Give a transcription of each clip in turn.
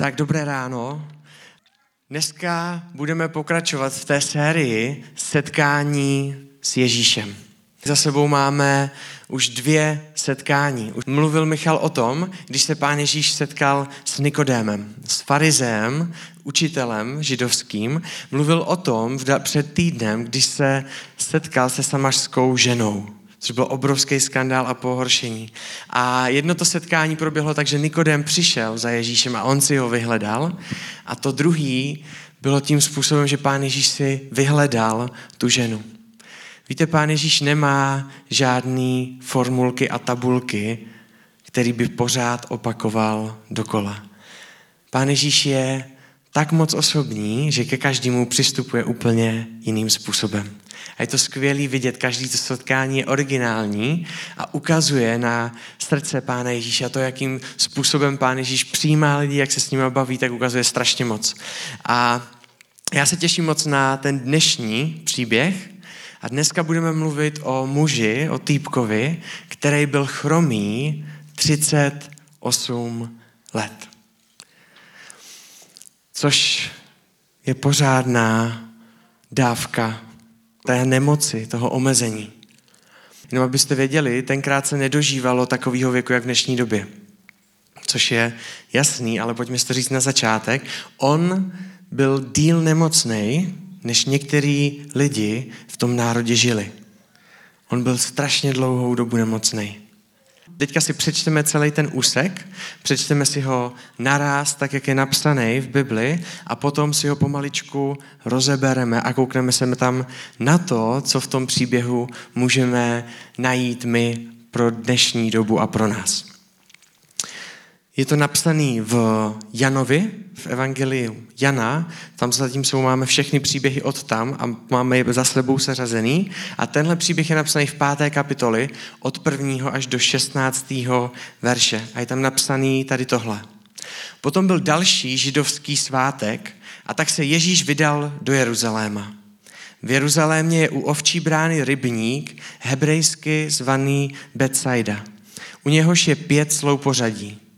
Tak dobré ráno. Dneska budeme pokračovat v té sérii setkání s Ježíšem. Za sebou máme už dvě setkání. Už mluvil Michal o tom, když se pán Ježíš setkal s Nikodémem, s farizem, učitelem židovským. Mluvil o tom před týdnem, když se setkal se samařskou ženou což byl obrovský skandál a pohoršení. A jedno to setkání proběhlo tak, že Nikodem přišel za Ježíšem a on si ho vyhledal. A to druhý bylo tím způsobem, že pán Ježíš si vyhledal tu ženu. Víte, pán Ježíš nemá žádný formulky a tabulky, který by pořád opakoval dokola. Pán Ježíš je tak moc osobní, že ke každému přistupuje úplně jiným způsobem. A je to skvělý vidět, každý to setkání je originální a ukazuje na srdce Pána Ježíše a to, jakým způsobem Pán Ježíš přijímá lidi, jak se s nimi baví, tak ukazuje strašně moc. A já se těším moc na ten dnešní příběh a dneska budeme mluvit o muži, o týpkovi, který byl chromý 38 let. Což je pořádná dávka té nemoci, toho omezení. Jenom abyste věděli, tenkrát se nedožívalo takového věku, jak v dnešní době. Což je jasný, ale pojďme si to říct na začátek. On byl díl nemocný, než některý lidi v tom národě žili. On byl strašně dlouhou dobu nemocný. Teďka si přečteme celý ten úsek, přečteme si ho naraz, tak jak je napsaný v Bibli a potom si ho pomaličku rozebereme a koukneme se tam na to, co v tom příběhu můžeme najít my pro dnešní dobu a pro nás. Je to napsaný v Janovi, v Evangeliu Jana, tam zatím jsou, máme všechny příběhy od tam a máme je za sebou seřazený. A tenhle příběh je napsaný v páté kapitoli od prvního až do šestnáctého verše. A je tam napsaný tady tohle. Potom byl další židovský svátek a tak se Ježíš vydal do Jeruzaléma. V Jeruzalémě je u ovčí brány rybník, hebrejsky zvaný Betsaida. U něhož je pět slou pořadí.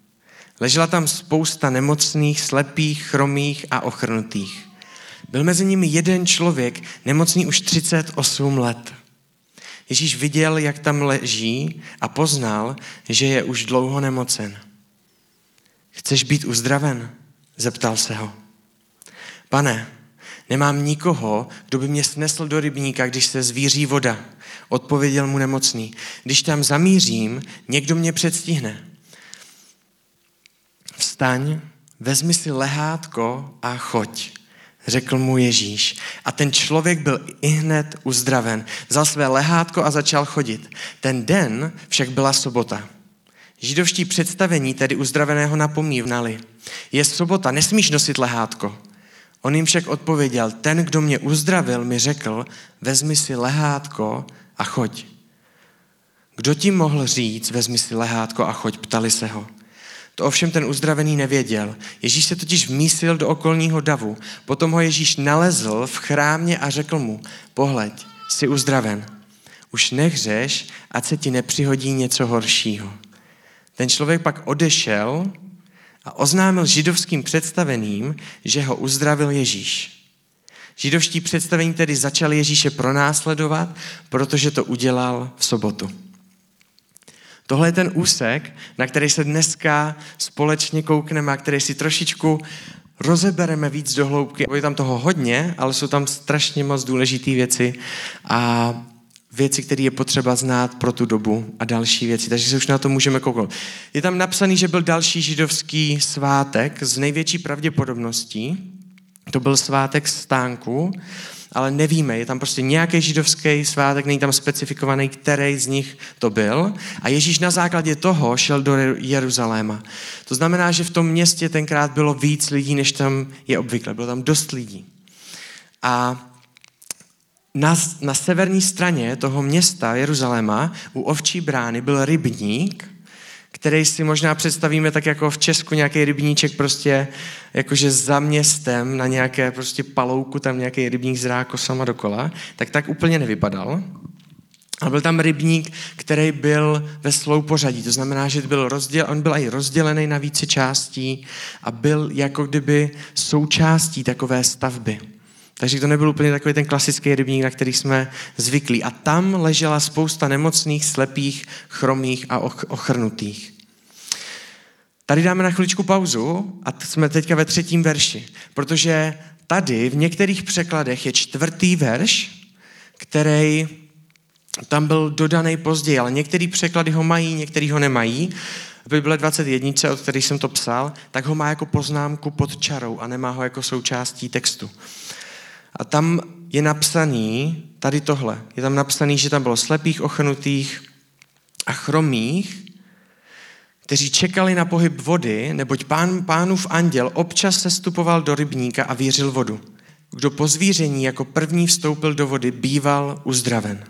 Ležela tam spousta nemocných, slepých, chromých a ochrnutých. Byl mezi nimi jeden člověk, nemocný už 38 let. Ježíš viděl, jak tam leží a poznal, že je už dlouho nemocen. Chceš být uzdraven? Zeptal se ho. Pane, nemám nikoho, kdo by mě snesl do rybníka, když se zvíří voda. Odpověděl mu nemocný. Když tam zamířím, někdo mě předstihne vstaň, vezmi si lehátko a choď, řekl mu Ježíš. A ten člověk byl i hned uzdraven. Vzal své lehátko a začal chodit. Ten den však byla sobota. Židovští představení tedy uzdraveného napomínali. Je sobota, nesmíš nosit lehátko. On jim však odpověděl, ten, kdo mě uzdravil, mi řekl, vezmi si lehátko a choď. Kdo ti mohl říct, vezmi si lehátko a choď, ptali se ho. To ovšem ten uzdravený nevěděl. Ježíš se totiž vmísil do okolního davu. Potom ho Ježíš nalezl v chrámě a řekl mu, pohleď, jsi uzdraven. Už nehřeš, ať se ti nepřihodí něco horšího. Ten člověk pak odešel a oznámil židovským představeným, že ho uzdravil Ježíš. Židovští představení tedy začali Ježíše pronásledovat, protože to udělal v sobotu. Tohle je ten úsek, na který se dneska společně koukneme a který si trošičku rozebereme víc do hloubky. Je tam toho hodně, ale jsou tam strašně moc důležité věci a věci, které je potřeba znát pro tu dobu a další věci. Takže se už na to můžeme kouknout. Je tam napsaný, že byl další židovský svátek z největší pravděpodobností. To byl svátek stánku ale nevíme. Je tam prostě nějaký židovský svátek, není tam specifikovaný, který z nich to byl. A Ježíš na základě toho šel do Jeruzaléma. To znamená, že v tom městě tenkrát bylo víc lidí, než tam je obvykle. Bylo tam dost lidí. A na, na severní straně toho města Jeruzaléma u ovčí brány byl rybník, který si možná představíme tak jako v Česku nějaký rybníček prostě jakože za městem na nějaké prostě palouku tam nějaký rybník zrá kosama dokola, tak tak úplně nevypadal. A byl tam rybník, který byl ve slou pořadí. To znamená, že byl rozděl, on byl i rozdělený na více částí a byl jako kdyby součástí takové stavby. Takže to nebyl úplně takový ten klasický rybník, na který jsme zvyklí. A tam ležela spousta nemocných, slepých, chromých a ochrnutých. Tady dáme na chviličku pauzu a jsme teďka ve třetím verši, protože tady v některých překladech je čtvrtý verš, který tam byl dodaný později, ale některý překlady ho mají, některý ho nemají. V Bible 21, od který jsem to psal, tak ho má jako poznámku pod čarou a nemá ho jako součástí textu. A tam je napsaný, tady tohle, je tam napsaný, že tam bylo slepých, ochrnutých a chromých, kteří čekali na pohyb vody, neboť pán, pánův anděl občas se stupoval do rybníka a vířil vodu. Kdo po zvíření jako první vstoupil do vody, býval uzdraven.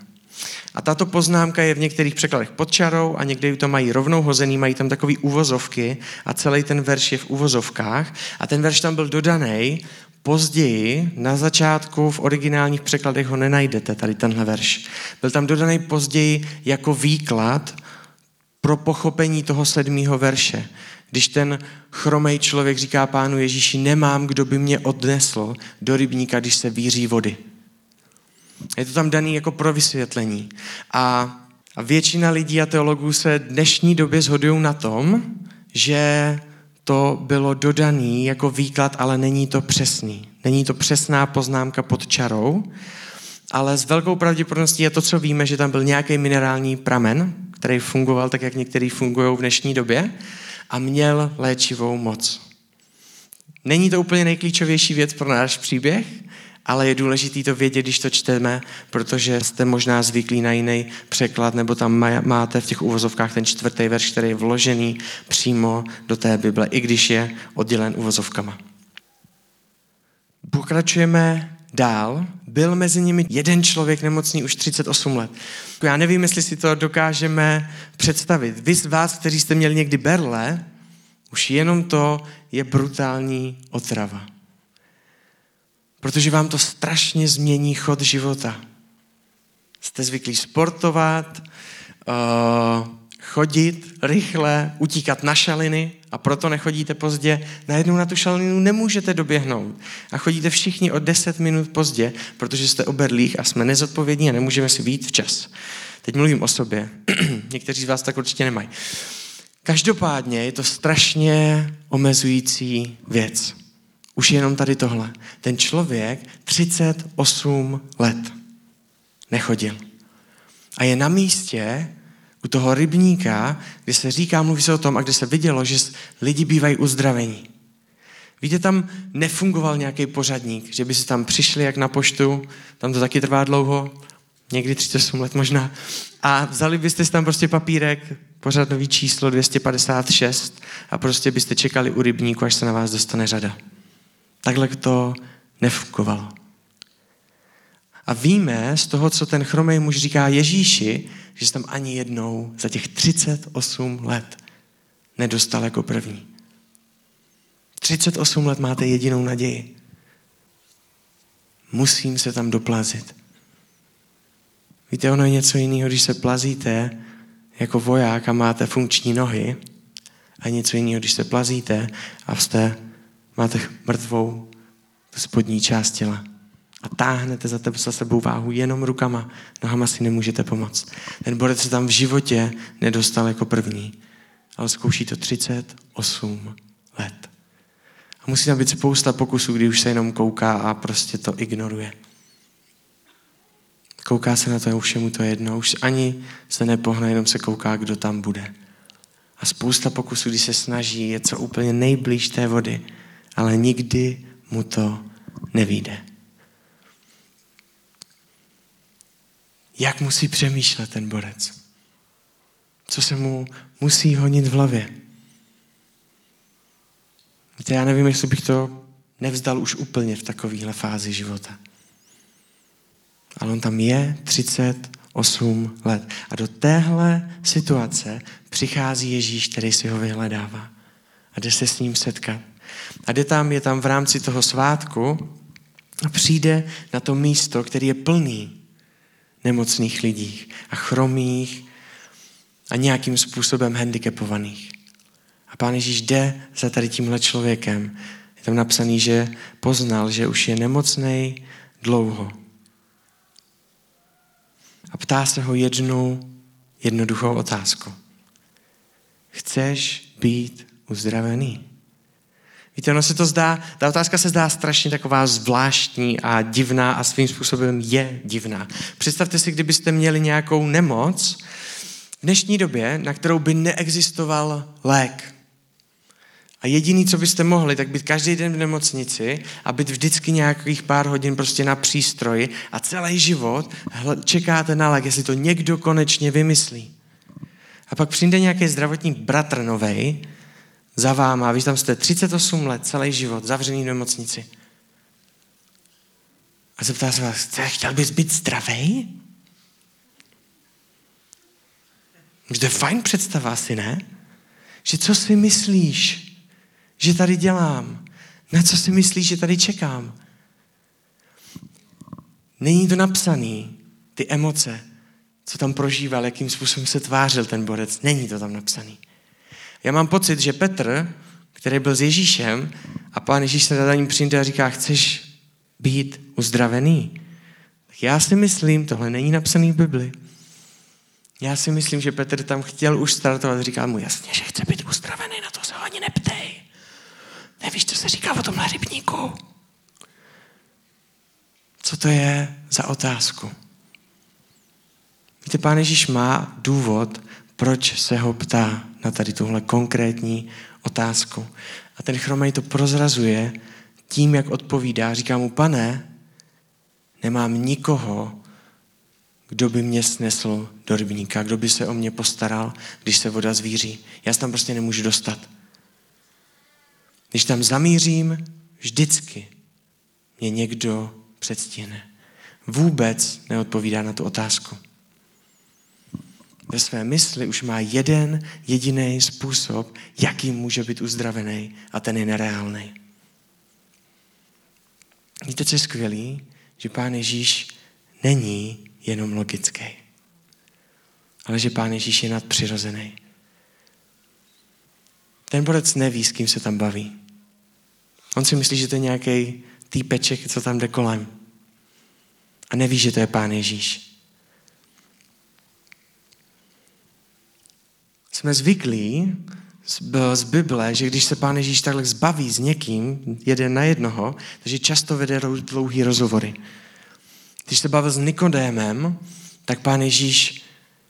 A tato poznámka je v některých překladech pod čarou a někdy to mají rovnou hozený, mají tam takový uvozovky a celý ten verš je v uvozovkách. A ten verš tam byl dodaný později, na začátku v originálních překladech ho nenajdete, tady tenhle verš. Byl tam dodaný později jako výklad pro pochopení toho sedmého verše. Když ten chromej člověk říká pánu Ježíši, nemám, kdo by mě odnesl do rybníka, když se víří vody. Je to tam daný jako pro vysvětlení. A, většina lidí a teologů se dnešní době shodují na tom, že to bylo dodaný jako výklad, ale není to přesný. Není to přesná poznámka pod čarou, ale s velkou pravděpodobností je to, co víme, že tam byl nějaký minerální pramen, který fungoval tak, jak některý fungují v dnešní době a měl léčivou moc. Není to úplně nejklíčovější věc pro náš příběh, ale je důležité to vědět, když to čteme, protože jste možná zvyklí na jiný překlad, nebo tam máte v těch uvozovkách ten čtvrtý verš, který je vložený přímo do té Bible, i když je oddělen uvozovkama. Pokračujeme dál. Byl mezi nimi jeden člověk nemocný už 38 let. Já nevím, jestli si to dokážeme představit. Vy z vás, kteří jste měli někdy berle, už jenom to je brutální otrava protože vám to strašně změní chod života. Jste zvyklí sportovat, uh, chodit rychle, utíkat na šaliny a proto nechodíte pozdě. Najednou na tu šalinu nemůžete doběhnout a chodíte všichni o 10 minut pozdě, protože jste oberlých a jsme nezodpovědní a nemůžeme si být včas. Teď mluvím o sobě. Někteří z vás tak určitě nemají. Každopádně je to strašně omezující věc. Už jenom tady tohle. Ten člověk 38 let nechodil. A je na místě u toho rybníka, kde se říká, mluví se o tom, a kde se vidělo, že lidi bývají uzdravení. Víte, tam nefungoval nějaký pořadník, že by si tam přišli jak na poštu, tam to taky trvá dlouho, někdy 38 let možná, a vzali byste si tam prostě papírek, pořadnový číslo 256 a prostě byste čekali u rybníku, až se na vás dostane řada. Takhle to nefungovalo. A víme z toho, co ten chromej muž říká Ježíši, že se tam ani jednou za těch 38 let nedostal jako první. 38 let máte jedinou naději. Musím se tam doplazit. Víte, ono je něco jiného, když se plazíte jako voják a máte funkční nohy a něco jiného, když se plazíte a jste máte mrtvou spodní část těla a táhnete za, tebe, za sebou váhu jenom rukama, nohama si nemůžete pomoct. Ten borec se tam v životě nedostal jako první, ale zkouší to 38 let. A musí tam být spousta pokusů, kdy už se jenom kouká a prostě to ignoruje. Kouká se na to, už je mu to jedno, už ani se nepohne, jenom se kouká, kdo tam bude. A spousta pokusů, kdy se snaží, je co úplně nejblíž té vody, ale nikdy mu to nevíde. Jak musí přemýšlet ten borec? Co se mu musí honit v hlavě? Víte, já nevím, jestli bych to nevzdal už úplně v takovéhle fázi života. Ale on tam je 38 let. A do téhle situace přichází Ježíš, který si ho vyhledává. A jde se s ním setkat. A jde tam, je tam v rámci toho svátku a přijde na to místo, který je plný nemocných lidí a chromých a nějakým způsobem handicapovaných. A pán Ježíš jde za tady tímhle člověkem. Je tam napsaný, že poznal, že už je nemocný dlouho. A ptá se ho jednu jednoduchou otázku. Chceš být uzdravený? Víte, ono se to zdá, ta otázka se zdá strašně taková zvláštní a divná a svým způsobem je divná. Představte si, kdybyste měli nějakou nemoc v dnešní době, na kterou by neexistoval lék. A jediný, co byste mohli, tak být každý den v nemocnici a být vždycky nějakých pár hodin prostě na přístroji a celý život čekáte na lék, jestli to někdo konečně vymyslí. A pak přijde nějaký zdravotní bratr novej za váma, vy tam jste 38 let, celý život, zavřený v nemocnici. A zeptá se vás, chtěl bys být zdravý? To je fajn představa, asi ne? Že co si myslíš, že tady dělám? Na co si myslíš, že tady čekám? Není to napsaný, ty emoce, co tam prožíval, jakým způsobem se tvářil ten borec. Není to tam napsaný. Já mám pocit, že Petr, který byl s Ježíšem a pán Ježíš se za ním přijde a říká, chceš být uzdravený? Tak já si myslím, tohle není napsaný v Bibli. Já si myslím, že Petr tam chtěl už startovat. Říkal mu jasně, že chce být uzdravený, na to se ho ani neptej. Nevíš, co se říká o tomhle rybníku? Co to je za otázku? Víte, pán Ježíš má důvod, proč se ho ptá na tady tuhle konkrétní otázku. A ten chromej to prozrazuje tím, jak odpovídá. Říká mu, pane, nemám nikoho, kdo by mě snesl do rybníka, kdo by se o mě postaral, když se voda zvíří. Já se tam prostě nemůžu dostat. Když tam zamířím, vždycky mě někdo předstihne. Vůbec neodpovídá na tu otázku ve své mysli už má jeden jediný způsob, jaký může být uzdravený a ten je nereálný. Víte, co je skvělý? Že Pán Ježíš není jenom logický, ale že Pán Ježíš je nadpřirozený. Ten borec neví, s kým se tam baví. On si myslí, že to je nějaký týpeček, co tam jde kolem. A neví, že to je Pán Ježíš. Jsme zvyklí z Bible, že když se Pán Ježíš takhle zbaví s někým, jeden na jednoho, takže často vede dlouhý rozhovory. Když se bavil s Nikodémem, tak Pán Ježíš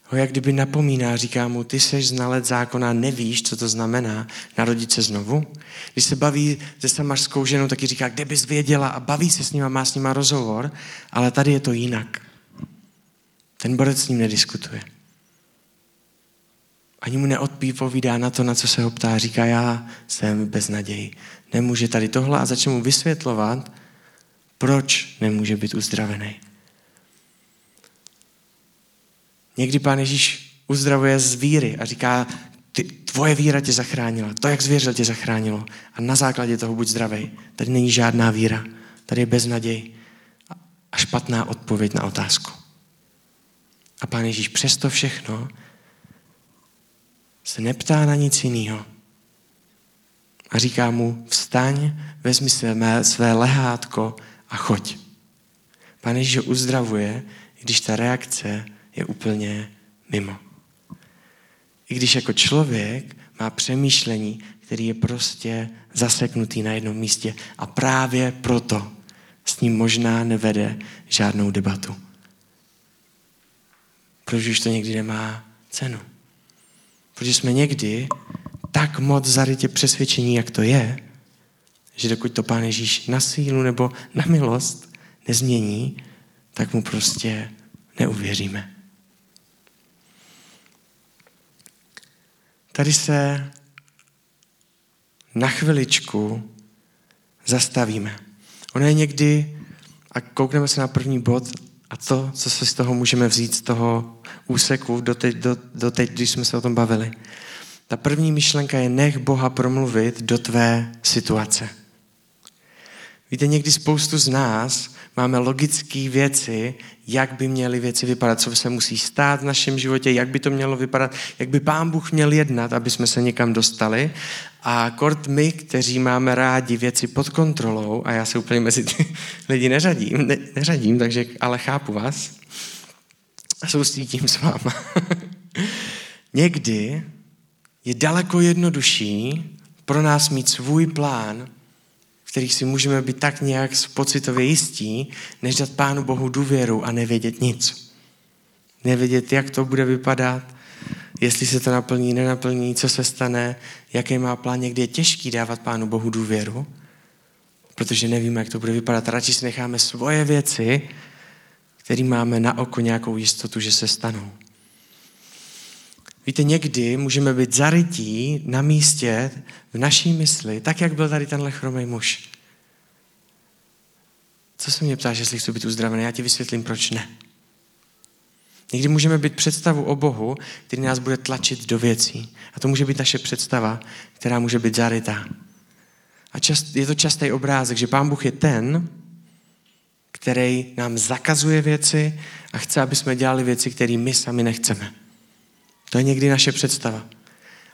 ho jak kdyby napomíná, říká mu, ty seš znalec zákona, nevíš, co to znamená narodit se znovu. Když se baví se samařskou ženou, taky říká, kde bys věděla a baví se s ním a má s ním rozhovor, ale tady je to jinak. Ten borec s ním nediskutuje. Ani mu neodpovídá na to, na co se ho ptá. Říká, já jsem bez naději. Nemůže tady tohle a začne mu vysvětlovat, proč nemůže být uzdravený. Někdy pán Ježíš uzdravuje z víry a říká, ty, tvoje víra tě zachránila, to, jak zvěřil, tě zachránilo. A na základě toho buď zdravý. Tady není žádná víra, tady je beznaděj a špatná odpověď na otázku. A pán Ježíš přesto všechno se neptá na nic jiného. A říká mu, vstaň, vezmi své, své lehátko a choď. Pane Ježíš uzdravuje, když ta reakce je úplně mimo. I když jako člověk má přemýšlení, který je prostě zaseknutý na jednom místě a právě proto s ním možná nevede žádnou debatu. Proč už to někdy nemá cenu? Protože jsme někdy tak moc zarytě přesvědčení, jak to je, že dokud to Pán Ježíš na sílu nebo na milost nezmění, tak mu prostě neuvěříme. Tady se na chviličku zastavíme. Ono je někdy, a koukneme se na první bod, a to, co se z toho můžeme vzít, z toho úseku, do teď, do, do teď, když jsme se o tom bavili. Ta první myšlenka je, nech Boha promluvit do tvé situace. Víte, někdy spoustu z nás máme logické věci, jak by měly věci vypadat, co se musí stát v našem životě, jak by to mělo vypadat, jak by Pán Bůh měl jednat, aby jsme se někam dostali. A kort my, kteří máme rádi věci pod kontrolou, a já se úplně mezi ty lidi neřadím, ne, neřadím, takže ale chápu vás a soustítím s váma. Někdy je daleko jednodušší pro nás mít svůj plán, kterých si můžeme být tak nějak pocitově jistí, než dát Pánu Bohu důvěru a nevědět nic. Nevědět, jak to bude vypadat, jestli se to naplní, nenaplní, co se stane, jaký má plán. Někdy je těžký dávat Pánu Bohu důvěru, protože nevíme, jak to bude vypadat. Radši si necháme svoje věci, které máme na oko nějakou jistotu, že se stanou. Víte, někdy můžeme být zarytí na místě v naší mysli, tak, jak byl tady tenhle chromej muž. Co se mě ptáš, jestli chci být uzdravený? Já ti vysvětlím, proč ne. Někdy můžeme být představu o Bohu, který nás bude tlačit do věcí. A to může být naše představa, která může být zarytá. A čast, je to častý obrázek, že Pán Bůh je ten, který nám zakazuje věci a chce, aby jsme dělali věci, které my sami nechceme. To je někdy naše představa.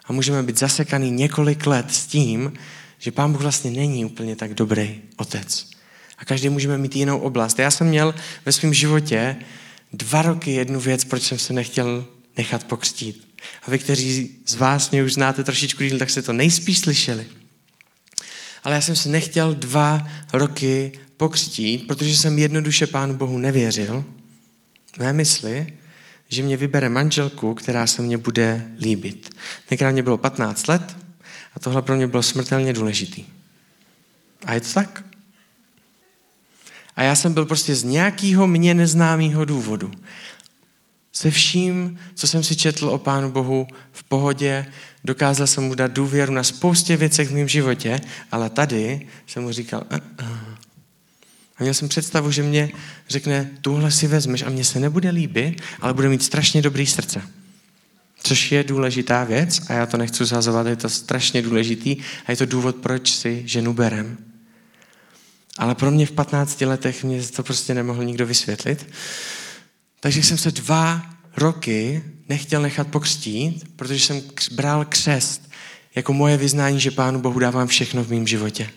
A můžeme být zasekaný několik let s tím, že Pán Bůh vlastně není úplně tak dobrý otec. A každý můžeme mít jinou oblast. Já jsem měl ve svém životě dva roky jednu věc, proč jsem se nechtěl nechat pokřtít. A vy, kteří z vás mě už znáte trošičku díl, tak se to nejspíš slyšeli. Ale já jsem se nechtěl dva roky pokřtít, protože jsem jednoduše Pánu Bohu nevěřil. Mé mysli že mě vybere manželku, která se mě bude líbit. Tenkrát mě bylo 15 let a tohle pro mě bylo smrtelně důležitý. A je to tak? A já jsem byl prostě z nějakého mě neznámého důvodu. Se vším, co jsem si četl o Pánu Bohu v pohodě, dokázal jsem mu dát důvěru na spoustě věcech v mém životě, ale tady jsem mu říkal, uh, uh, a měl jsem představu, že mě řekne, tuhle si vezmeš a mně se nebude líbit, ale bude mít strašně dobrý srdce. Což je důležitá věc a já to nechci zhazovat, je to strašně důležitý a je to důvod, proč si ženu berem. Ale pro mě v 15 letech mě to prostě nemohl nikdo vysvětlit. Takže jsem se dva roky nechtěl nechat pokřtít, protože jsem bral křest jako moje vyznání, že Pánu Bohu dávám všechno v mém životě.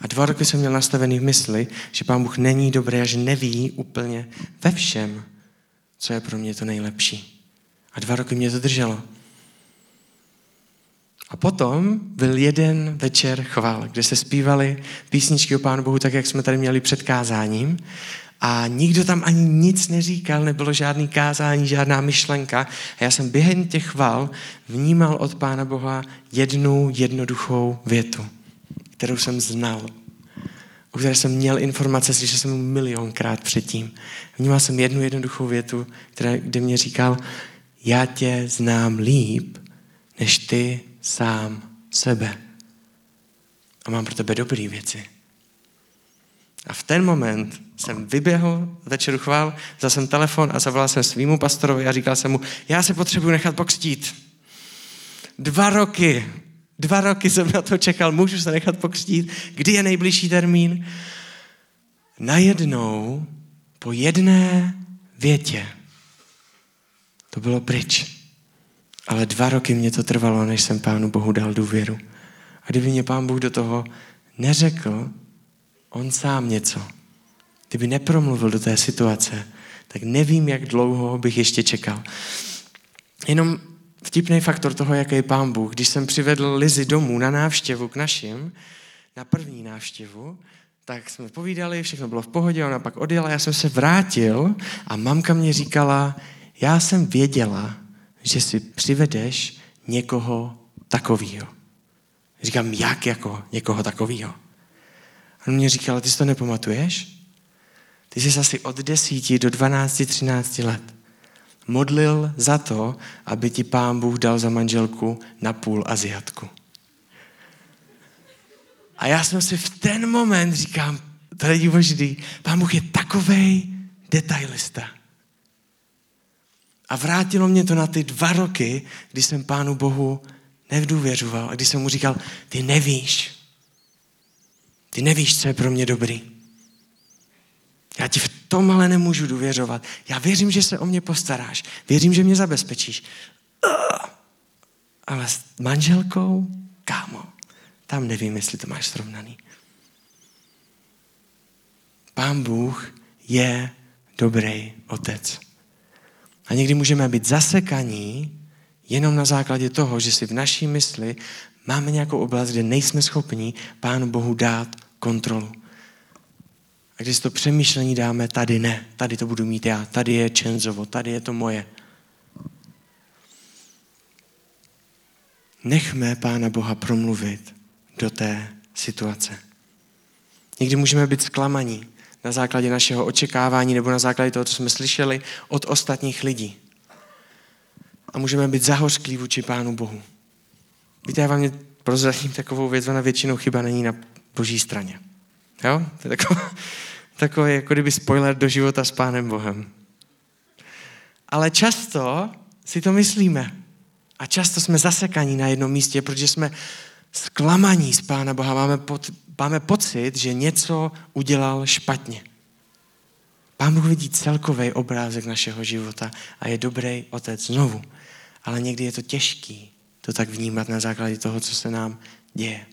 A dva roky jsem měl nastavený v mysli, že Pán Bůh není dobrý a že neví úplně ve všem, co je pro mě to nejlepší. A dva roky mě to drželo. A potom byl jeden večer chval, kde se zpívali písničky o Pánu Bohu, tak jak jsme tady měli před kázáním. A nikdo tam ani nic neříkal, nebylo žádný kázání, žádná myšlenka. A já jsem během těch chval vnímal od Pána Boha jednu jednoduchou větu kterou jsem znal, o které jsem měl informace, slyšel jsem milionkrát předtím. Vnímal jsem jednu jednoduchou větu, která, kde mě říkal, já tě znám líp, než ty sám sebe. A mám pro tebe dobré věci. A v ten moment jsem vyběhl večeru chvál, vzal jsem telefon a zavolal jsem svýmu pastorovi a říkal jsem mu, já se potřebuji nechat pokřtít. Dva roky Dva roky jsem na to čekal, můžu se nechat pokřtít, kdy je nejbližší termín. Najednou po jedné větě to bylo pryč. Ale dva roky mě to trvalo, než jsem Pánu Bohu dal důvěru. A kdyby mě Pán Bůh do toho neřekl, on sám něco, kdyby nepromluvil do té situace, tak nevím, jak dlouho bych ještě čekal. Jenom vtipný faktor toho, jaký je pán Bůh. Když jsem přivedl Lizy domů na návštěvu k našim, na první návštěvu, tak jsme povídali, všechno bylo v pohodě, ona pak odjela, já jsem se vrátil a mamka mě říkala, já jsem věděla, že si přivedeš někoho takového. Říkám, jak jako někoho takového? A on mě říkal, ty si to nepamatuješ? Ty jsi asi od desíti do 12, 13 let modlil za to, aby ti pán Bůh dal za manželku na půl Aziatku. A já jsem si v ten moment říkám, to je důležitý, pán Bůh je takovej detailista. A vrátilo mě to na ty dva roky, kdy jsem pánu Bohu nevdůvěřoval a když jsem mu říkal, ty nevíš, Ty nevíš, co je pro mě dobrý. Já ti v tom ale nemůžu důvěřovat. Já věřím, že se o mě postaráš. Věřím, že mě zabezpečíš. Ale s manželkou, kámo, tam nevím, jestli to máš srovnaný. Pán Bůh je dobrý otec. A někdy můžeme být zasekaní jenom na základě toho, že si v naší mysli máme nějakou oblast, kde nejsme schopni Pánu Bohu dát kontrolu. A když to přemýšlení dáme, tady ne, tady to budu mít já, tady je Čenzovo, tady je to moje. Nechme Pána Boha promluvit do té situace. Někdy můžeme být zklamaní na základě našeho očekávání nebo na základě toho, co jsme slyšeli od ostatních lidí. A můžeme být zahořklí vůči Pánu Bohu. Víte, já vám prozradím takovou věc, ona většinou chyba není na boží straně. Jo? To je takový, takový jako kdyby spoiler do života s Pánem Bohem. Ale často si to myslíme. A často jsme zasekaní na jednom místě, protože jsme zklamaní z Pána Boha. Máme, pod, máme pocit, že něco udělal špatně. Pán Bůh vidí celkový obrázek našeho života a je dobrý otec znovu. Ale někdy je to těžký to tak vnímat na základě toho, co se nám děje.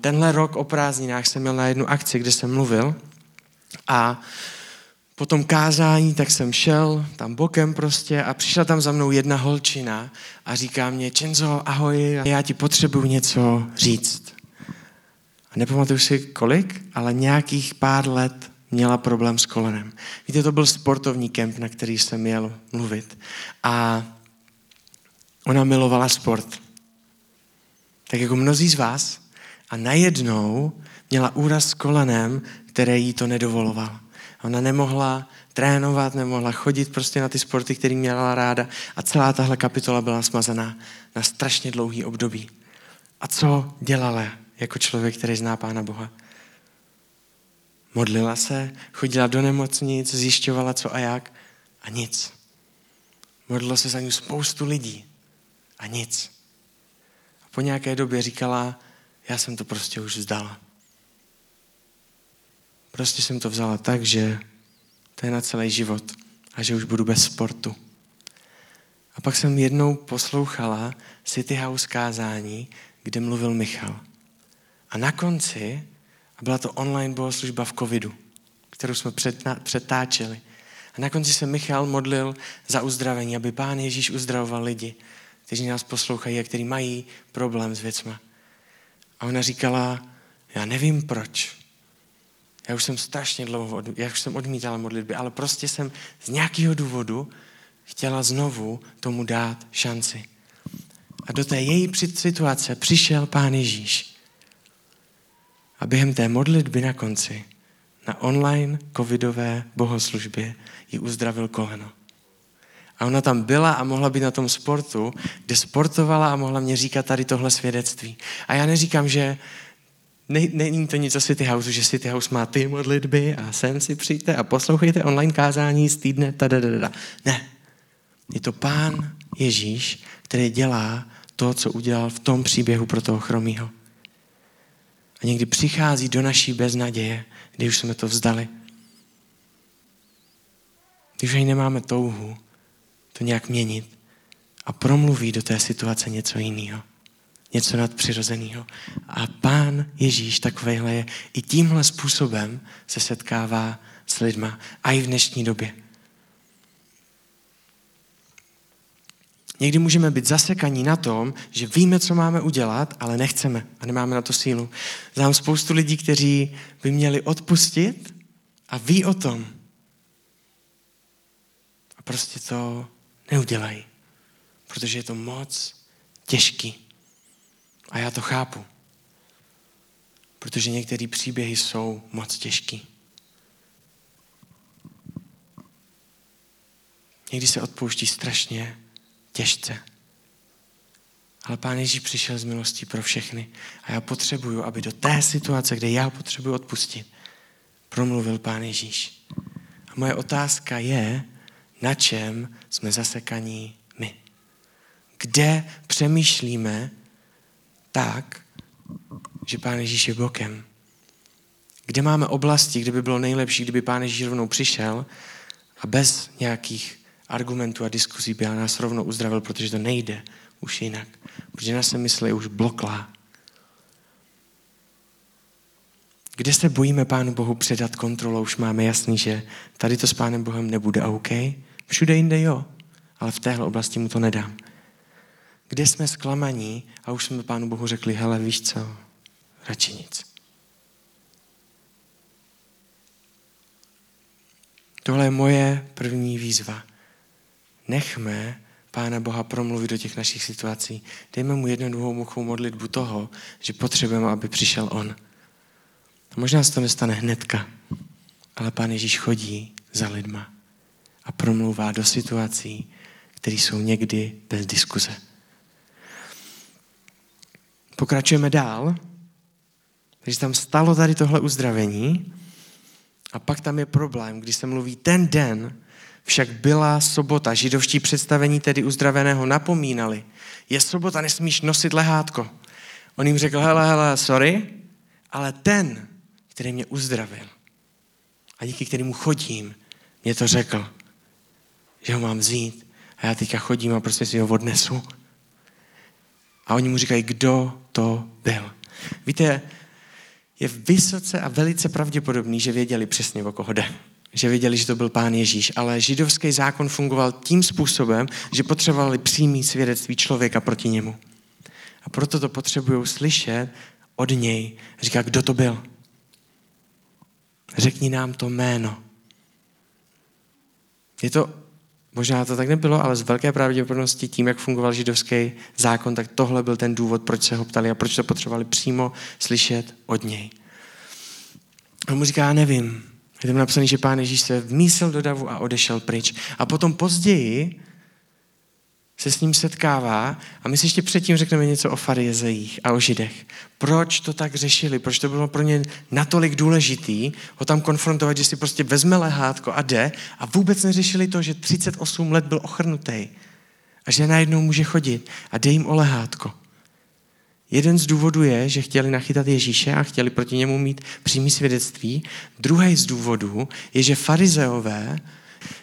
Tenhle rok o prázdninách jsem měl na jednu akci, kde jsem mluvil a po tom kázání tak jsem šel tam bokem prostě a přišla tam za mnou jedna holčina a říká mě, Čenzo, ahoj, já ti potřebuji něco říct. A nepamatuju si kolik, ale nějakých pár let měla problém s kolenem. Víte, to byl sportovní kemp, na který jsem měl mluvit. A ona milovala sport. Tak jako mnozí z vás. A najednou měla úraz s kolenem, které jí to nedovoloval. Ona nemohla trénovat, nemohla chodit prostě na ty sporty, které měla ráda. A celá tahle kapitola byla smazaná na strašně dlouhý období. A co dělala jako člověk, který zná Pána Boha? Modlila se, chodila do nemocnic, zjišťovala co a jak a nic. Modlilo se za ní spoustu lidí a nic. A po nějaké době říkala, já jsem to prostě už vzdala. Prostě jsem to vzala tak, že to je na celý život a že už budu bez sportu. A pak jsem jednou poslouchala City House kázání, kde mluvil Michal. A na konci, a byla to online bohoslužba v covidu, kterou jsme přetáčeli. A na konci se Michal modlil za uzdravení, aby Pán Ježíš uzdravoval lidi, kteří nás poslouchají a kteří mají problém s věcma. A ona říkala, já nevím proč, já už jsem strašně dlouho, já už jsem odmítala modlitby, ale prostě jsem z nějakého důvodu chtěla znovu tomu dát šanci. A do té její situace přišel Pán Ježíš. A během té modlitby na konci, na online covidové bohoslužbě, ji uzdravil koleno. A ona tam byla a mohla být na tom sportu, kde sportovala a mohla mě říkat tady tohle svědectví. A já neříkám, že ne, není to nic o City House, že City House má ty modlitby a sem si přijďte a poslouchejte online kázání z týdne. Tadadada. Ne. Je to pán Ježíš, který dělá to, co udělal v tom příběhu pro toho chromího. A někdy přichází do naší beznaděje, kdy už jsme to vzdali. Když už nemáme touhu to nějak měnit a promluví do té situace něco jiného něco nadpřirozeného. A pán Ježíš takovejhle je. I tímhle způsobem se setkává s lidma. A i v dnešní době. Někdy můžeme být zasekaní na tom, že víme, co máme udělat, ale nechceme a nemáme na to sílu. Znám spoustu lidí, kteří by měli odpustit a ví o tom. A prostě to neudělají, protože je to moc těžký. A já to chápu. Protože některé příběhy jsou moc těžký. Někdy se odpouští strašně těžce. Ale Pán Ježíš přišel z milostí pro všechny. A já potřebuju, aby do té situace, kde já potřebuji odpustit, promluvil Pán Ježíš. A moje otázka je, na čem jsme zasekaní my. Kde přemýšlíme tak, že Pán Ježíš je bokem. Kde máme oblasti, kde by bylo nejlepší, kdyby Pán Ježíš rovnou přišel a bez nějakých argumentů a diskuzí by nás rovnou uzdravil, protože to nejde už jinak. Protože naše mysl je už bloklá. Kde se bojíme Pánu Bohu předat kontrolu, už máme jasný, že tady to s Pánem Bohem nebude OK. Všude jinde jo, ale v téhle oblasti mu to nedám. Kde jsme zklamaní a už jsme Pánu Bohu řekli, hele, víš co, radši nic. Tohle je moje první výzva. Nechme Pána Boha promluvit do těch našich situací. Dejme mu jednoduchou modlitbu toho, že potřebujeme, aby přišel On. A možná se to nestane hnedka, ale Pán Ježíš chodí za lidma a promlouvá do situací, které jsou někdy bez diskuze. Pokračujeme dál. Takže tam stalo tady tohle uzdravení a pak tam je problém, když se mluví ten den, však byla sobota. Židovští představení tedy uzdraveného napomínali. Je sobota, nesmíš nosit lehátko. On jim řekl, hele, hele, sorry, ale ten, který mě uzdravil a díky kterému chodím, mě to řekl, že ho mám vzít a já teďka chodím a prostě si ho odnesu. A oni mu říkají, kdo to byl. Víte, je vysoce a velice pravděpodobný, že věděli přesně, o koho jde. Že věděli, že to byl pán Ježíš. Ale židovský zákon fungoval tím způsobem, že potřebovali přímý svědectví člověka proti němu. A proto to potřebují slyšet od něj. Říká, kdo to byl. Řekni nám to jméno. Je to, možná to tak nebylo, ale z velké pravděpodobnosti tím, jak fungoval židovský zákon, tak tohle byl ten důvod, proč se ho ptali a proč to potřebovali přímo slyšet od něj. On mu říká, já nevím. Je tam napsané, že pán Ježíš se vmísil do davu a odešel pryč. A potom později se s ním setkává a my si ještě předtím řekneme něco o farizejích a o židech. Proč to tak řešili? Proč to bylo pro ně natolik důležitý ho tam konfrontovat, že si prostě vezme lehátko a jde a vůbec neřešili to, že 38 let byl ochrnutý a že najednou může chodit a dej jim o lehátko. Jeden z důvodů je, že chtěli nachytat Ježíše a chtěli proti němu mít přímý svědectví. Druhý z důvodů je, že farizeové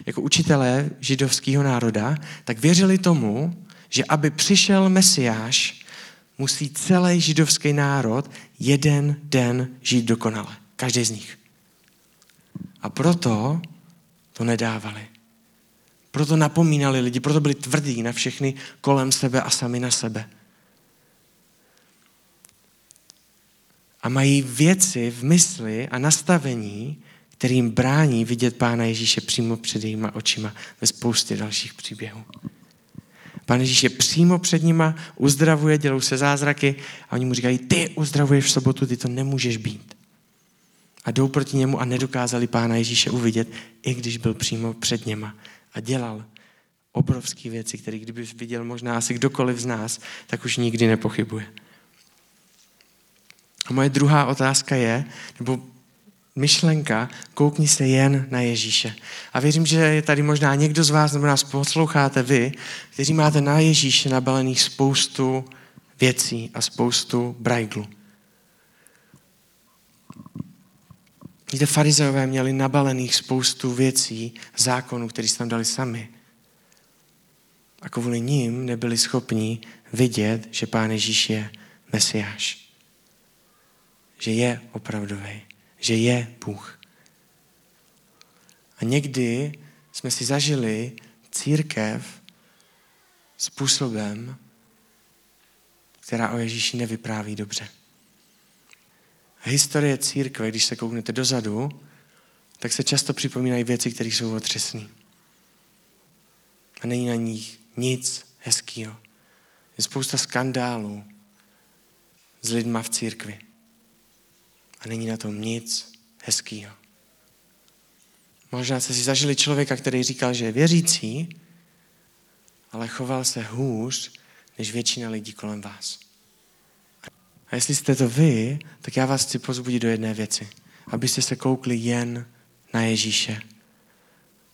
jako učitelé židovského národa, tak věřili tomu, že aby přišel Mesiáš, musí celý židovský národ jeden den žít dokonale. Každý z nich. A proto to nedávali. Proto napomínali lidi, proto byli tvrdí na všechny kolem sebe a sami na sebe. A mají věci v mysli a nastavení, kterým brání vidět Pána Ježíše přímo před jejíma očima ve spoustě dalších příběhů. Pán Ježíš je přímo před nima, uzdravuje, dělou se zázraky a oni mu říkají, ty uzdravuješ v sobotu, ty to nemůžeš být. A jdou proti němu a nedokázali Pána Ježíše uvidět, i když byl přímo před něma a dělal obrovské věci, které kdyby viděl možná asi kdokoliv z nás, tak už nikdy nepochybuje. A moje druhá otázka je, nebo myšlenka, koukni se jen na Ježíše. A věřím, že je tady možná někdo z vás, nebo nás posloucháte vy, kteří máte na Ježíše nabalených spoustu věcí a spoustu brajglu. Víte, farizeové měli nabalených spoustu věcí, zákonů, které tam dali sami. A kvůli ním nebyli schopni vidět, že Pán Ježíš je Mesiáš. Že je opravdový že je Bůh. A někdy jsme si zažili církev způsobem, která o Ježíši nevypráví dobře. Historie církve, když se kouknete dozadu, tak se často připomínají věci, které jsou otřesné. A není na nich nic hezkého. Je spousta skandálů s lidma v církvi a není na tom nic hezkého. Možná jste si zažili člověka, který říkal, že je věřící, ale choval se hůř než většina lidí kolem vás. A jestli jste to vy, tak já vás chci pozbudit do jedné věci. Abyste se koukli jen na Ježíše.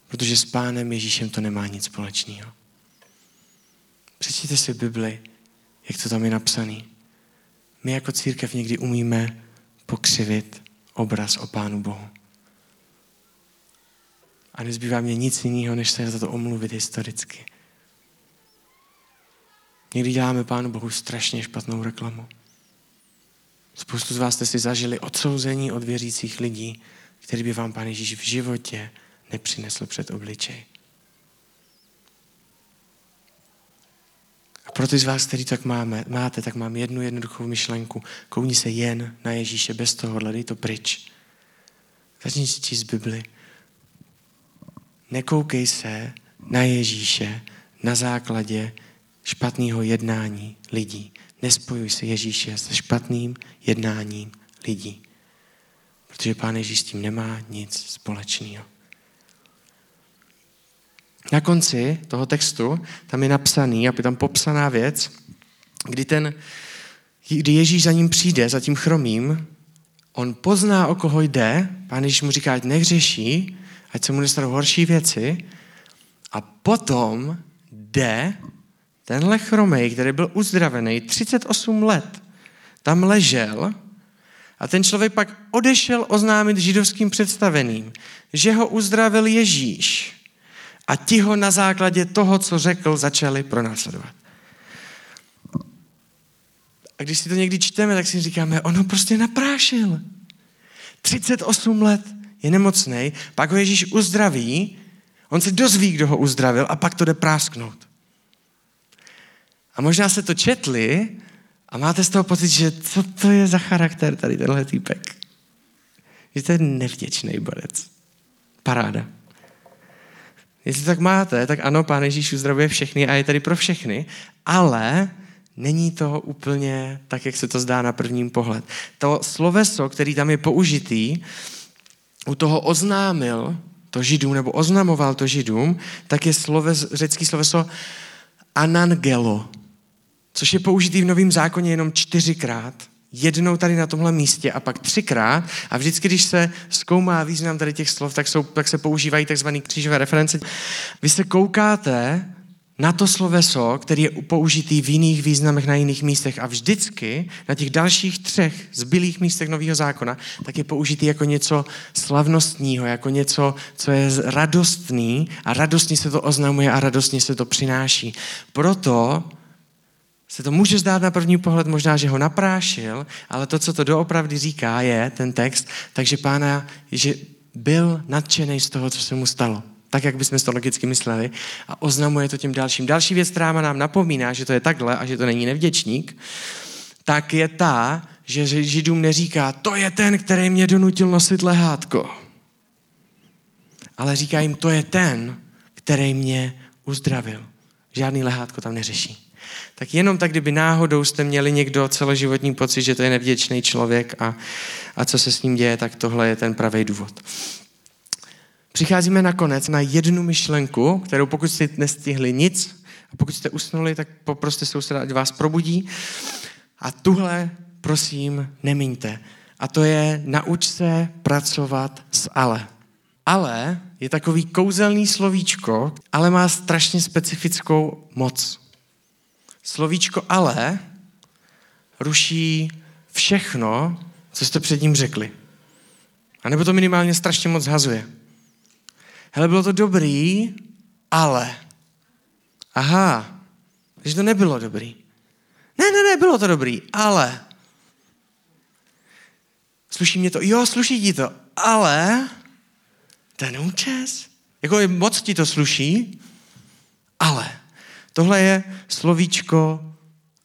Protože s pánem Ježíšem to nemá nic společného. Přečtěte si Bibli, jak to tam je napsané. my jako církev někdy umíme pokřivit obraz o Pánu Bohu. A nezbývá mě nic jiného, než se za to omluvit historicky. Někdy děláme Pánu Bohu strašně špatnou reklamu. Spoustu z vás jste si zažili odsouzení od věřících lidí, který by vám Pán Ježíš v životě nepřinesl před obličej. Pro ty z vás, který tak máme, máte, tak mám jednu jednoduchou myšlenku. Kouni se jen na Ježíše bez tohohle, dej to pryč. Začni číst Bibli. Nekoukej se na Ježíše na základě špatného jednání lidí. Nespojuj se Ježíše se špatným jednáním lidí. Protože Pán Ježíš s tím nemá nic společného. Na konci toho textu tam je napsaný, aby tam popsaná věc, kdy, ten, kdy Ježíš za ním přijde, za tím chromým, on pozná, o koho jde, pán Ježíš mu říká, ať nehřeší, ať se mu nestanou horší věci a potom jde tenhle chromej, který byl uzdravený 38 let, tam ležel a ten člověk pak odešel oznámit židovským představeným, že ho uzdravil Ježíš. A ti ho na základě toho, co řekl, začali pronásledovat. A když si to někdy čteme, tak si říkáme, on ho prostě naprášil. 38 let je nemocný, pak ho Ježíš uzdraví, on se dozví, kdo ho uzdravil a pak to jde prásknout. A možná se to četli a máte z toho pocit, že co to je za charakter tady tenhle týpek. Že to je nevděčný borec. Paráda. Jestli tak máte, tak ano, Pán Ježíš uzdravuje všechny a je tady pro všechny, ale není to úplně tak, jak se to zdá na prvním pohled. To sloveso, který tam je použitý, u toho oznámil to židům, nebo oznamoval to židům, tak je sloves, řecký sloveso anangelo, což je použitý v Novém zákoně jenom čtyřikrát, jednou tady na tomhle místě a pak třikrát a vždycky, když se zkoumá význam tady těch slov, tak, jsou, tak se používají takzvané křížové reference. Vy se koukáte na to sloveso, který je použitý v jiných významech na jiných místech a vždycky na těch dalších třech zbylých místech Nového zákona, tak je použitý jako něco slavnostního, jako něco, co je radostný a radostně se to oznamuje a radostně se to přináší. Proto se to může zdát na první pohled možná, že ho naprášil, ale to, co to doopravdy říká, je ten text, takže pána, že byl nadšený z toho, co se mu stalo. Tak, jak bychom to logicky mysleli. A oznamuje to těm dalším. Další věc, která nám napomíná, že to je takhle a že to není nevděčník, tak je ta, že Židům neříká, to je ten, který mě donutil nosit lehátko. Ale říká jim, to je ten, který mě uzdravil. Žádný lehátko tam neřeší tak jenom tak, kdyby náhodou jste měli někdo celoživotní pocit, že to je nevděčný člověk a, a co se s ním děje, tak tohle je ten pravý důvod. Přicházíme nakonec na jednu myšlenku, kterou pokud jste nestihli nic, a pokud jste usnuli, tak poproste souseda, ať vás probudí. A tuhle, prosím, nemiňte. A to je nauč se pracovat s ale. Ale je takový kouzelný slovíčko, ale má strašně specifickou moc. Slovíčko ale ruší všechno, co jste před ním řekli. A nebo to minimálně strašně moc zhazuje. Hele, bylo to dobrý, ale. Aha, takže to nebylo dobrý. Ne, ne, ne, bylo to dobrý, ale. Sluší mě to? Jo, sluší ti to, ale ten účes. Jako moc ti to sluší, ale. Tohle je slovíčko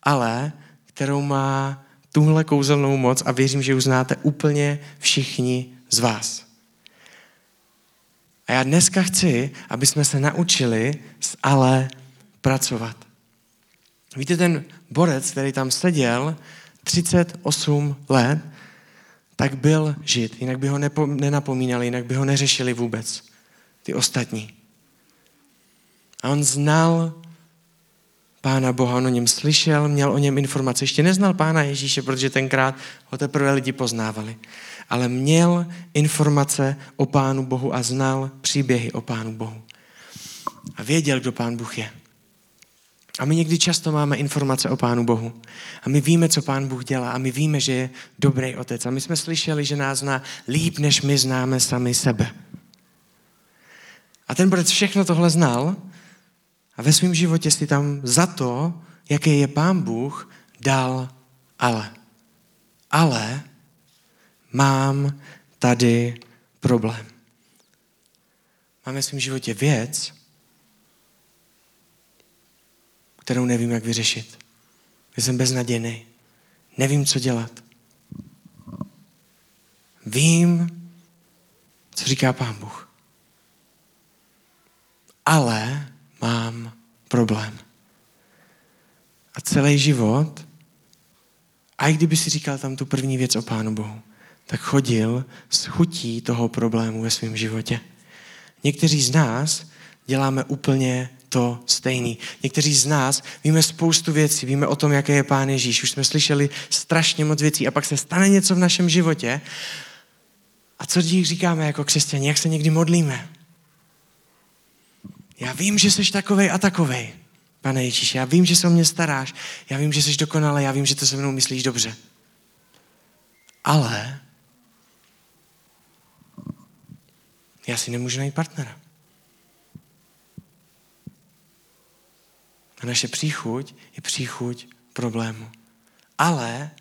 ale, kterou má tuhle kouzelnou moc a věřím, že ji znáte úplně všichni z vás. A já dneska chci, aby jsme se naučili s ale pracovat. Víte, ten borec, který tam seděl 38 let, tak byl žid, jinak by ho nepo, nenapomínali, jinak by ho neřešili vůbec, ty ostatní. A on znal Pána Boha, on o něm slyšel, měl o něm informace. Ještě neznal Pána Ježíše, protože tenkrát ho teprve lidi poznávali. Ale měl informace o Pánu Bohu a znal příběhy o Pánu Bohu. A věděl, kdo Pán Bůh je. A my někdy často máme informace o Pánu Bohu. A my víme, co Pán Bůh dělá. A my víme, že je dobrý otec. A my jsme slyšeli, že nás zná líp, než my známe sami sebe. A ten bratr všechno tohle znal a ve svém životě si tam za to, jaký je Pán Bůh, dal ale. Ale mám tady problém. Mám ve svém životě věc, kterou nevím, jak vyřešit. Já jsem beznadějný. Nevím, co dělat. Vím, co říká Pán Bůh. Ale problém. A celý život, a i kdyby si říkal tam tu první věc o Pánu Bohu, tak chodil s chutí toho problému ve svém životě. Někteří z nás děláme úplně to stejný. Někteří z nás víme spoustu věcí, víme o tom, jaký je Pán Ježíš. Už jsme slyšeli strašně moc věcí a pak se stane něco v našem životě. A co říkáme jako křesťani, jak se někdy modlíme? Já vím, že jsi takovej a takovej, pane Ježíši. Já vím, že se o mě staráš. Já vím, že jsi dokonalý. Já vím, že to se mnou myslíš dobře. Ale já si nemůžu najít partnera. A naše příchuť je příchuť problému. Ale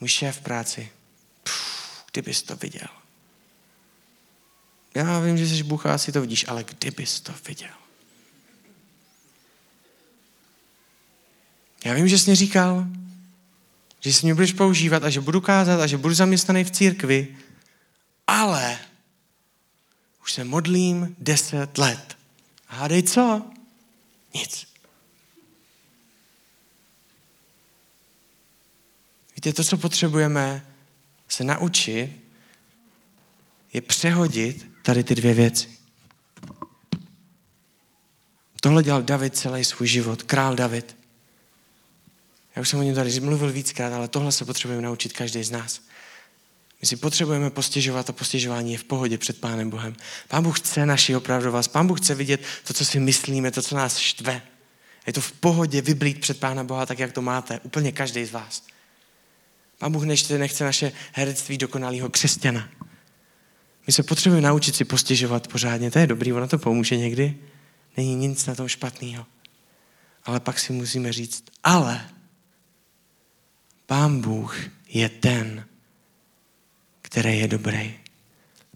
můj šéf v práci, pff, kdybys to viděl. Já vím, že jsi Bůh a asi to vidíš, ale kdybys to viděl. Já vím, že jsi mě říkal, že si mě budeš používat a že budu kázat a že budu zaměstnaný v církvi, ale už se modlím deset let. A hádej co? Nic. Víte, to, co potřebujeme se naučit, je přehodit tady ty dvě věci. Tohle dělal David celý svůj život, král David. Já už jsem o něm tady mluvil víckrát, ale tohle se potřebujeme naučit každý z nás. My si potřebujeme postěžovat a postěžování je v pohodě před Pánem Bohem. Pán Bůh chce naši opravdovost. Pán Bůh chce vidět to, co si myslíme, to, co nás štve. Je to v pohodě vyblít před Pána Boha tak, jak to máte. Úplně každý z vás. Pán Bůh nechce, nechce naše herectví dokonalého křesťana. My se potřebujeme naučit si postěžovat pořádně. To je dobrý, ono to pomůže někdy. Není nic na tom špatného. Ale pak si musíme říct, ale Pán Bůh je ten, který je dobrý.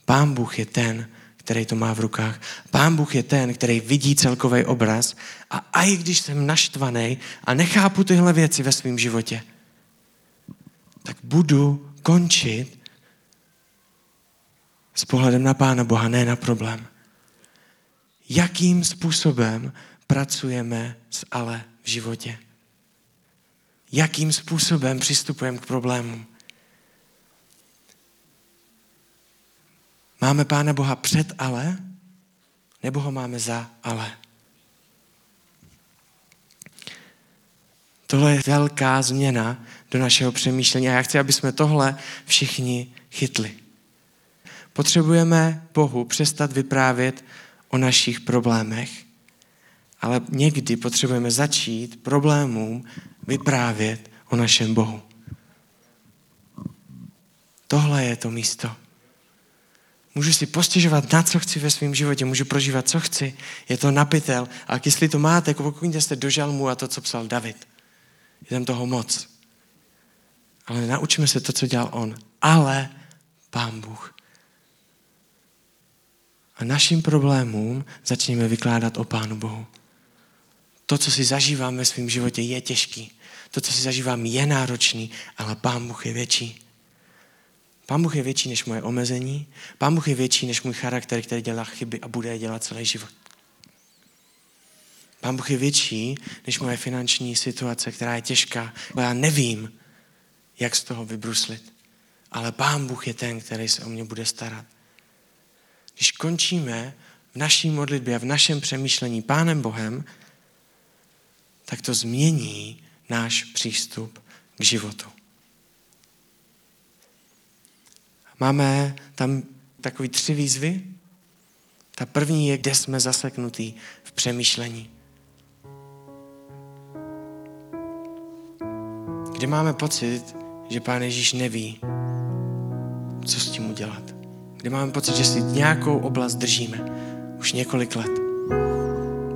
Pán Bůh je ten, který to má v rukách. Pán Bůh je ten, který vidí celkový obraz a i když jsem naštvaný a nechápu tyhle věci ve svém životě, tak budu končit s pohledem na Pána Boha, ne na problém. Jakým způsobem pracujeme s ale v životě? Jakým způsobem přistupujeme k problémům? Máme Pána Boha před ale, nebo ho máme za ale? Tohle je velká změna do našeho přemýšlení a já chci, aby jsme tohle všichni chytli. Potřebujeme Bohu přestat vyprávět o našich problémech, ale někdy potřebujeme začít problémům vyprávět o našem Bohu. Tohle je to místo. Můžu si postěžovat na co chci ve svém životě, můžu prožívat, co chci. Je to napitel. A jestli to máte, pokud jste do žalmu a to, co psal David. Je tam toho moc. Ale naučíme se to, co dělal on. Ale Pán Bůh. A našim problémům začneme vykládat o Pánu Bohu. To, co si zažívám ve svém životě, je těžký. To, co si zažívám, je náročný, ale Pán Bůh je větší. Pán Bůh je větší než moje omezení. Pán Bůh je větší než můj charakter, který dělá chyby a bude je dělat celý život. Pán Bůh je větší než moje finanční situace, která je těžká. Já nevím, jak z toho vybruslit. Ale Pán Bůh je ten, který se o mě bude starat. Když končíme v naší modlitbě a v našem přemýšlení Pánem Bohem, tak to změní náš přístup k životu. Máme tam takový tři výzvy. Ta první je, kde jsme zaseknutí v přemýšlení. Kde máme pocit, že Pán Ježíš neví, co s tím udělat. Kde máme pocit, že si nějakou oblast držíme už několik let.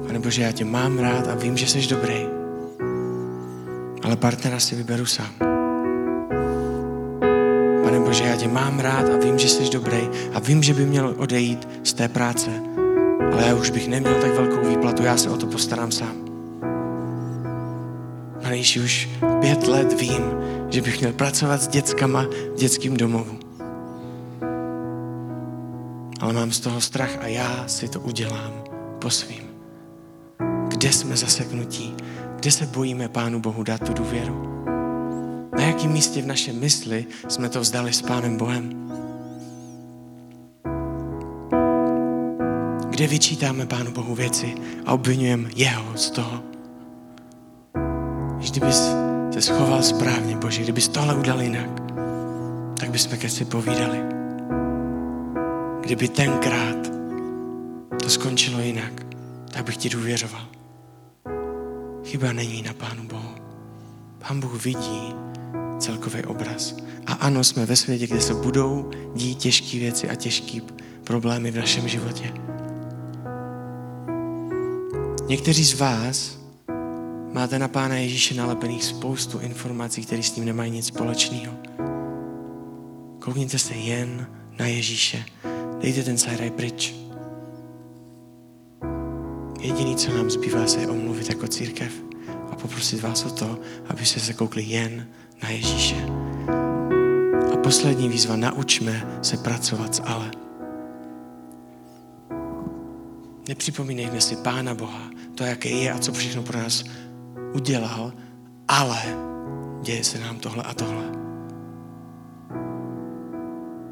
Pane Bože, já tě mám rád a vím, že jsi dobrý. Ale partnera si vyberu sám. Pane Bože, já tě mám rád a vím, že jsi dobrý a vím, že by měl odejít z té práce. Ale já už bych neměl tak velkou výplatu, já se o to postarám sám. Pane Ježíši, už pět let vím, že bych měl pracovat s dětskama v dětském domovu. Ale mám z toho strach a já si to udělám po svým. Kde jsme zaseknutí? Kde se bojíme Pánu Bohu dát tu důvěru? Na jakém místě v našem mysli jsme to vzdali s Pánem Bohem? Kde vyčítáme Pánu Bohu věci a obvinujeme Jeho z toho? Když kdybys se schoval správně, Bože, kdybys tohle udělal jinak, tak bychom ke si povídali. Kdyby tenkrát to skončilo jinak, tak bych ti důvěřoval. Chyba není na Pánu Bohu. Pán Bůh vidí celkový obraz. A ano, jsme ve světě, kde se budou dít těžké věci a těžké problémy v našem životě. Někteří z vás máte na Pána Ježíše nalepených spoustu informací, které s ním nemají nic společného. Koukněte se jen na Ježíše. Dejte ten side pryč. Jediný, co nám zbývá, se je omluvit jako církev a poprosit vás o to, abyste se koukli jen na Ježíše. A poslední výzva, naučme se pracovat s ale. Nepřipomínejme si Pána Boha, to, jaký je a co všechno pro nás udělal, ale děje se nám tohle a tohle.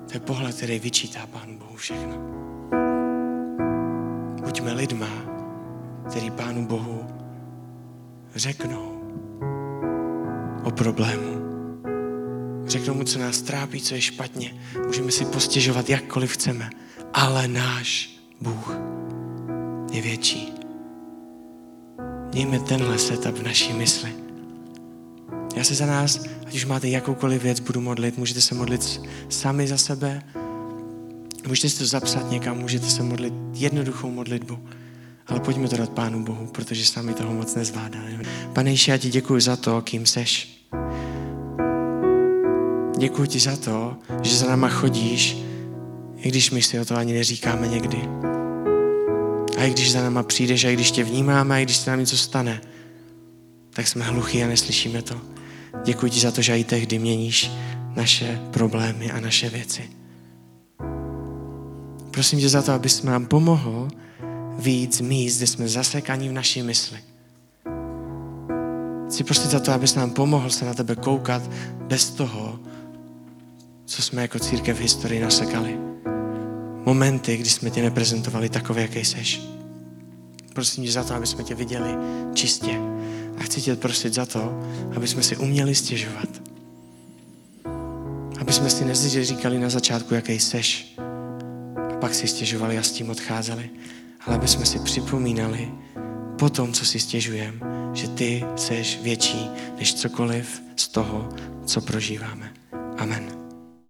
To je pohled, který vyčítá Pánu Bohu všechno. Buďme lidma, který Pánu Bohu řeknou o problému. Řeknou mu, co nás trápí, co je špatně. Můžeme si postěžovat jakkoliv chceme, ale náš Bůh je větší. Mějme tenhle setup v naší mysli. Já se za nás, ať už máte jakoukoliv věc, budu modlit. Můžete se modlit sami za sebe, můžete si to zapsat někam, můžete se modlit jednoduchou modlitbu. Ale pojďme to dát Pánu Bohu, protože sami toho moc nezvládáme. Pane Ježíši, já ti děkuji za to, kým seš. Děkuji ti za to, že za náma chodíš, i když my si o to ani neříkáme někdy. A i když za náma přijdeš, a i když tě vnímáme, a i když se nám něco stane, tak jsme hluchí a neslyšíme to. Děkuji ti za to, že i tehdy měníš naše problémy a naše věci. Prosím tě za to, abys nám pomohl víc míst, kde jsme zasekaní v naší mysli. Chci prosit za to, abys nám pomohl se na tebe koukat bez toho, co jsme jako církev v historii nasekali. Momenty, kdy jsme tě neprezentovali takové, jaký seš. Prosím tě za to, aby jsme tě viděli čistě. A chci tě prosit za to, aby jsme si uměli stěžovat. Aby jsme si neříkali na začátku, jaký seš. A pak si stěžovali a s tím odcházeli. Ale aby jsme si připomínali po tom, co si stěžujeme, že ty seš větší než cokoliv z toho, co prožíváme. Amen.